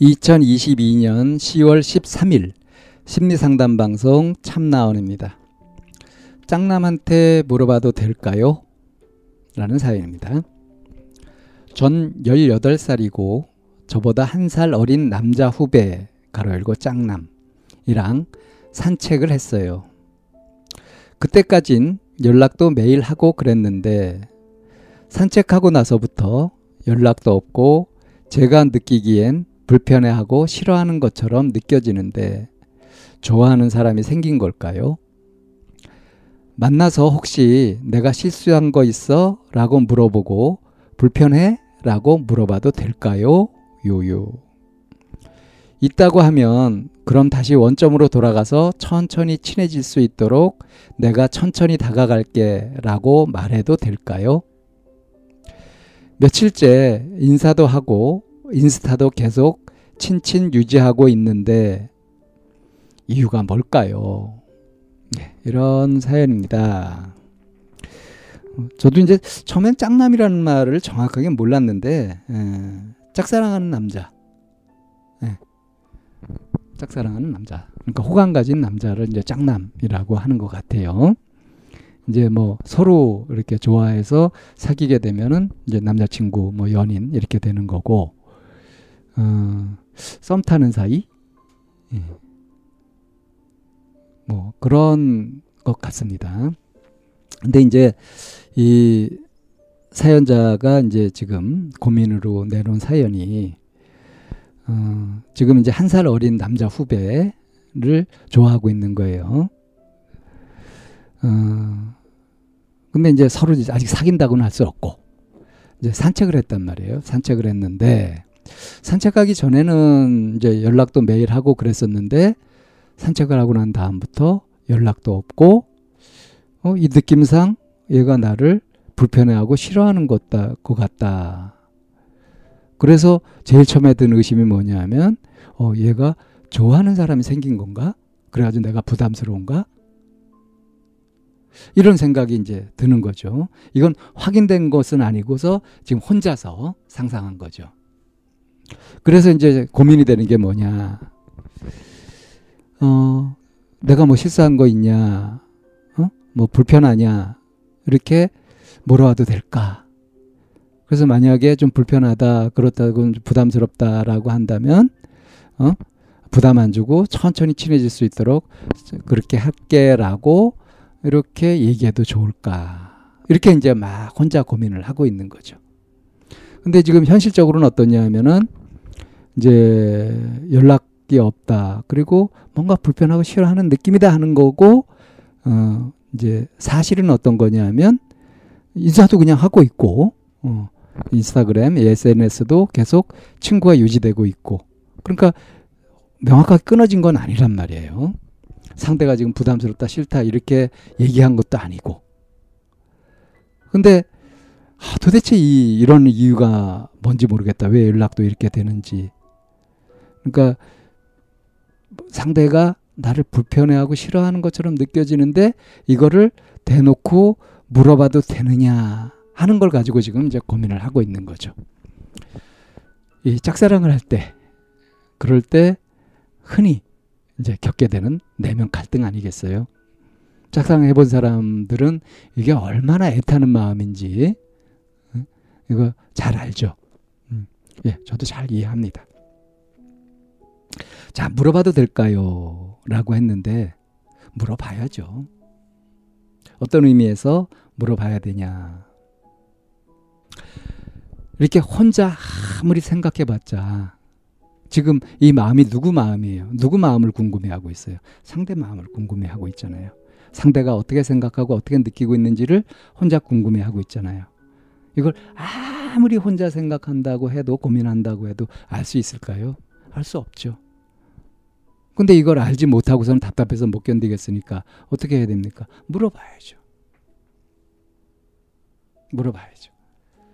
2022년 10월 13일 심리상담 방송 참나원입니다. 짱남한테 물어봐도 될까요? 라는 사연입니다. 전 18살이고 저보다 한 살 어린 남자 후배 가로 열고 짱남이랑 산책을 했어요. 그때까진 연락도 매일 하고 그랬는데 산책하고 나서부터 연락도 없고 제가 느끼기엔 불편해하고 싫어하는 것처럼 느껴지는데 좋아하는 사람이 생긴 걸까요? 만나서 혹시 내가 실수한 거 있어? 라고 물어보고 불편해? 라고 물어봐도 될까요? 요요. 있다고 하면 그럼 다시 원점으로 돌아가서 천천히 친해질 수 있도록 내가 천천히 다가갈게 라고 말해도 될까요? 며칠째 인사도 하고 인스타도 계속 친친 유지하고 있는데 이유가 뭘까요? 네, 이런 사연입니다. 저도 이제 처음엔 짱남이라는 말을 정확하게 몰랐는데 에, 짝사랑하는 남자, 에, 짝사랑하는 남자, 그러니까 호감 가진 남자를 이제 짝남이라고 하는 것 같아요. 이제 뭐 서로 이렇게 좋아해서 사귀게 되면은 이제 남자친구, 뭐 연인 이렇게 되는 거고, 어, 썸 타는 사이, 예. 뭐 그런 것 같습니다. 근데 이제 이 사연자가 이제 지금 고민으로 내놓은 사연이 어, 지금 이제 한 살 어린 남자 후배를 좋아하고 있는 거예요. 어, 근데 이제 서로 아직 사귄다고는 할 수 없고 이제 산책을 했단 말이에요. 산책을 했는데 산책하기 전에는 이제 연락도 매일 하고 그랬었는데 산책을 하고 난 다음부터 연락도 없고 어, 이 느낌상 얘가 나를 불편해하고 싫어하는 것, 것 같다. 그래서 제일 처음에 든 의심이 뭐냐면 어, 얘가 좋아하는 사람이 생긴 건가? 그래가지고 내가 부담스러운가? 이런 생각이 이제 드는 거죠. 이건 확인된 것은 아니고서 지금 혼자서 상상한 거죠. 그래서 이제 고민이 되는 게 뭐냐. 어, 내가 뭐 실수한 거 있냐. 어? 뭐 불편하냐. 이렇게 물어봐도 될까. 그래서 만약에 좀 불편하다, 그렇다고 부담스럽다라고 한다면, 어? 부담 안 주고 천천히 친해질 수 있도록 그렇게 할게라고 이렇게 얘기해도 좋을까. 이렇게 이제 막 혼자 고민을 하고 있는 거죠. 근데 지금 현실적으로는 어떠냐 하면은 이제 연락이 없다. 그리고 뭔가 불편하고 싫어하는 느낌이다 하는 거고, 어, 이제 사실은 어떤 거냐면 인사도 그냥 하고 있고, 어, 인스타그램, SNS도 계속 친구가 유지되고 있고, 그러니까 명확하게 끊어진 건 아니란 말이에요. 상대가 지금 부담스럽다, 싫다, 이렇게 얘기한 것도 아니고. 근데, 아, 도대체 이, 이런 이유가 뭔지 모르겠다. 왜 연락도 이렇게 되는지. 그러니까, 상대가 나를 불편해하고 싫어하는 것처럼 느껴지는데, 이거를 대놓고 물어봐도 되느냐 하는 걸 가지고 지금 이제 고민을 하고 있는 거죠. 이 짝사랑을 할 때, 그럴 때 흔히 이제 겪게 되는 내면 갈등 아니겠어요? 짝사랑 해 본 사람들은 이게 얼마나 애타는 마음인지 이거 잘 알죠. 음, 예, 저도 잘 이해합니다. 자, 물어봐도 될까요? 라고 했는데 물어봐야죠. 어떤 의미에서 물어봐야 되냐. 이렇게 혼자 아무리 생각해 봤자 지금 이 마음이 누구 마음이에요? 누구 마음을 궁금해 하고 있어요? 상대 마음을 궁금해 하고 있잖아요. 상대가 어떻게 생각하고 어떻게 느끼고 있는지를 혼자 궁금해 하고 있잖아요. 이걸 아무리 혼자 생각한다고 해도 고민한다고 해도 알 수 있을까요? 알 수 없죠. 근데 이걸 알지 못하고서는 답답해서 못 견디겠으니까 어떻게 해야 됩니까? 물어봐야죠. 물어봐야죠.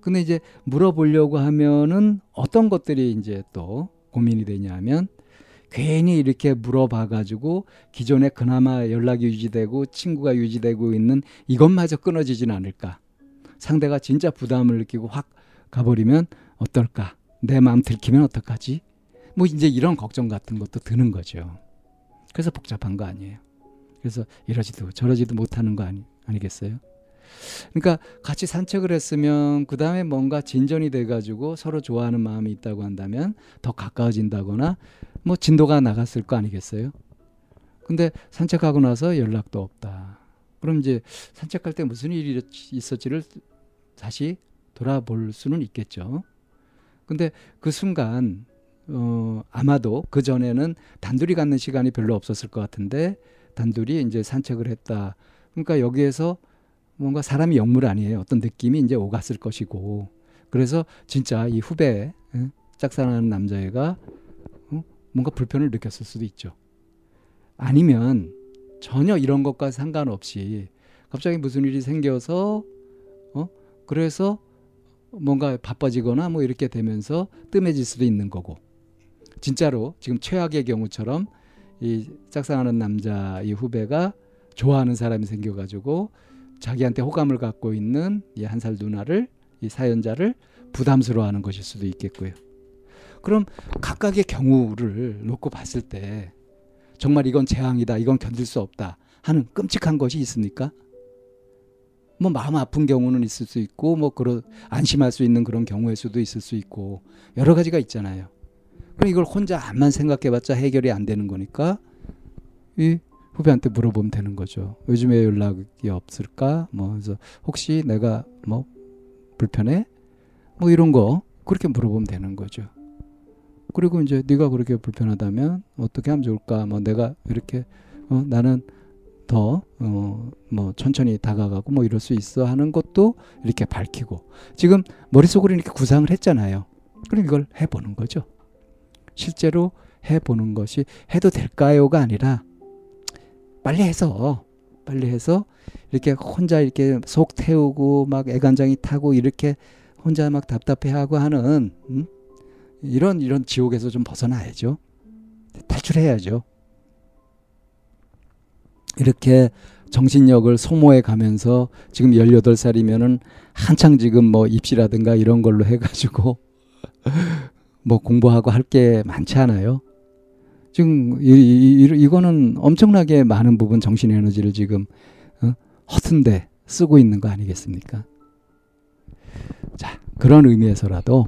근데 이제 물어보려고 하면은 어떤 것들이 이제 또 고민이 되냐면 괜히 이렇게 물어봐 가지고 기존에 그나마 연락이 유지되고 친구가 유지되고 있는 이것마저 끊어지진 않을까. 상대가 진짜 부담을 느끼고 확 가버리면 어떨까? 내 마음 들키면 어떡하지? 뭐 이제 이런 걱정 같은 것도 드는 거죠. 그래서 복잡한 거 아니에요. 그래서 이러지도 저러지도 못하는 거 아니, 아니겠어요? 그러니까 같이 산책을 했으면 그 다음에 뭔가 진전이 돼가지고 서로 좋아하는 마음이 있다고 한다면 더 가까워진다거나 뭐 진도가 나갔을 거 아니겠어요? 근데 산책하고 나서 연락도 없다. 그럼 이제 산책할 때 무슨 일이 있었지를 다시 돌아볼 수는 있겠죠. 근데 그 순간 어 아마도 그 전에는 단둘이 갖는 시간이 별로 없었을 것 같은데 단둘이 이제 산책을 했다. 그러니까 여기에서 뭔가 사람이 영물 아니에요. 어떤 느낌이 이제 오갔을 것이고. 그래서 진짜 이 후배 짝사랑하는 남자애가 어? 뭔가 불편을 느꼈을 수도 있죠. 아니면 전혀 이런 것과 상관없이 갑자기 무슨 일이 생겨서 어 그래서 뭔가 바빠지거나 뭐 이렇게 되면서 뜸해질 수도 있는 거고 진짜로 지금 최악의 경우처럼 이 짝사랑하는 남자 이 후배가 좋아하는 사람이 생겨가지고 자기한테 호감을 갖고 있는 이 한 살 누나를 이 사연자를 부담스러워하는 것일 수도 있겠고요. 그럼 각각의 경우를 놓고 봤을 때 정말 이건 재앙이다, 이건 견딜 수 없다 하는 끔찍한 것이 있습니까? 뭐 마음 아픈 경우는 있을 수 있고 뭐 그런 안심할 수 있는 그런 경우일 수도 있을 수 있고 여러 가지가 있잖아요. 그럼 이걸 혼자 암만 생각해봤자 해결이 안 되는 거니까 이 후배한테 물어보면 되는 거죠. 요즘에 연락이 없을까? 뭐 그래서 혹시 내가 뭐 불편해? 뭐 이런 거 그렇게 물어보면 되는 거죠. 그리고 이제 네가 그렇게 불편하다면 어떻게 하면 좋을까? 뭐 내가 이렇게 어, 나는 더 어, 뭐 천천히 다가가고 뭐 이럴 수 있어 하는 것도 이렇게 밝히고 지금 머릿속으로 이렇게 구상을 했잖아요. 그럼 이걸 해보는 거죠. 실제로 해보는 것이 해도 될까요가 아니라 빨리 해서 빨리 해서 이렇게 혼자 이렇게 속 태우고 막 애간장이 타고 이렇게 혼자 막 답답해하고 하는 음? 이런 이런 지옥에서 좀 벗어나야죠. 탈출해야죠. 이렇게 정신력을 소모해 가면서 지금 18살이면은 한창 지금 뭐 입시라든가 이런 걸로 해가지고 뭐 공부하고 할 게 많지 않아요. 지금 이, 이, 이, 거는 엄청나게 많은 부분 정신 에너지를 지금 어? 허튼데 쓰고 있는 거 아니겠습니까? 자 그런 의미에서라도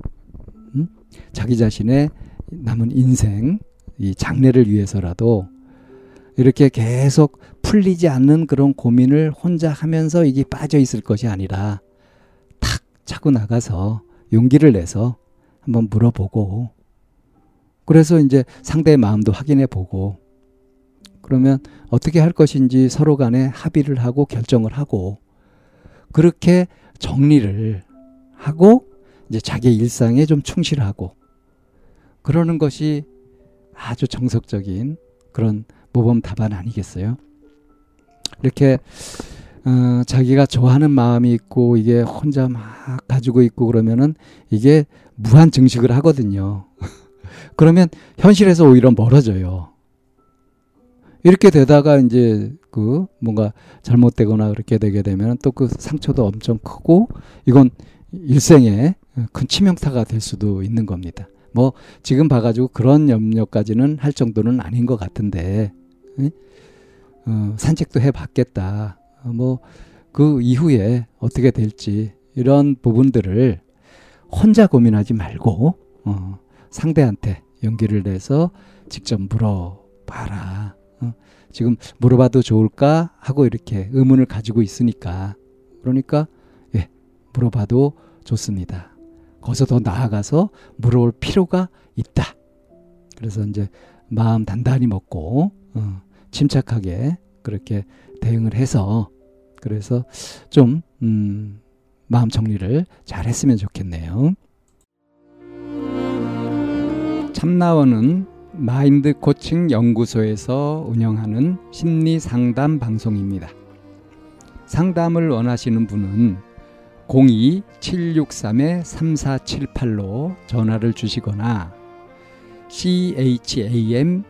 음? 자기 자신의 남은 인생 이 장래를 위해서라도 이렇게 계속 풀리지 않는 그런 고민을 혼자 하면서 이게 빠져 있을 것이 아니라 탁 차고 나가서 용기를 내서 한번 물어보고 그래서 이제 상대의 마음도 확인해 보고 그러면 어떻게 할 것인지 서로 간에 합의를 하고 결정을 하고 그렇게 정리를 하고 이제 자기 일상에 좀 충실하고 그러는 것이 아주 정석적인 그런 모범 답안 아니겠어요? 이렇게 어, 자기가 좋아하는 마음이 있고 이게 혼자 막 가지고 있고 그러면은 이게 무한 증식을 하거든요. 그러면 현실에서 오히려 멀어져요. 이렇게 되다가 이제 그 뭔가 잘못되거나 그렇게 되게 되면 또 그 상처도 엄청 크고 이건 일생에 큰 치명타가 될 수도 있는 겁니다. 뭐 지금 봐가지고 그런 염려까지는 할 정도는 아닌 것 같은데 어, 산책도 해봤겠다. 어, 뭐그 이후에 어떻게 될지 이런 부분들을 혼자 고민하지 말고 어, 상대한테 용기를 내서 직접 물어봐라. 어? 지금 물어봐도 좋을까 하고 이렇게 의문을 가지고 있으니까 그러니까 예 물어봐도 좋습니다. 거기서 더 나아가서 물어볼 필요가 있다. 그래서 이제 마음 단단히 먹고 어, 침착하게 그렇게 대응을 해서 그래서 좀 음, 마음 정리를 잘 했으면 좋겠네요. 참나원은 마인드 코칭 연구소에서 운영하는 심리 상담 방송입니다. 상담을 원하시는 분은 02-763-3478로 전화를 주시거나 chamna-one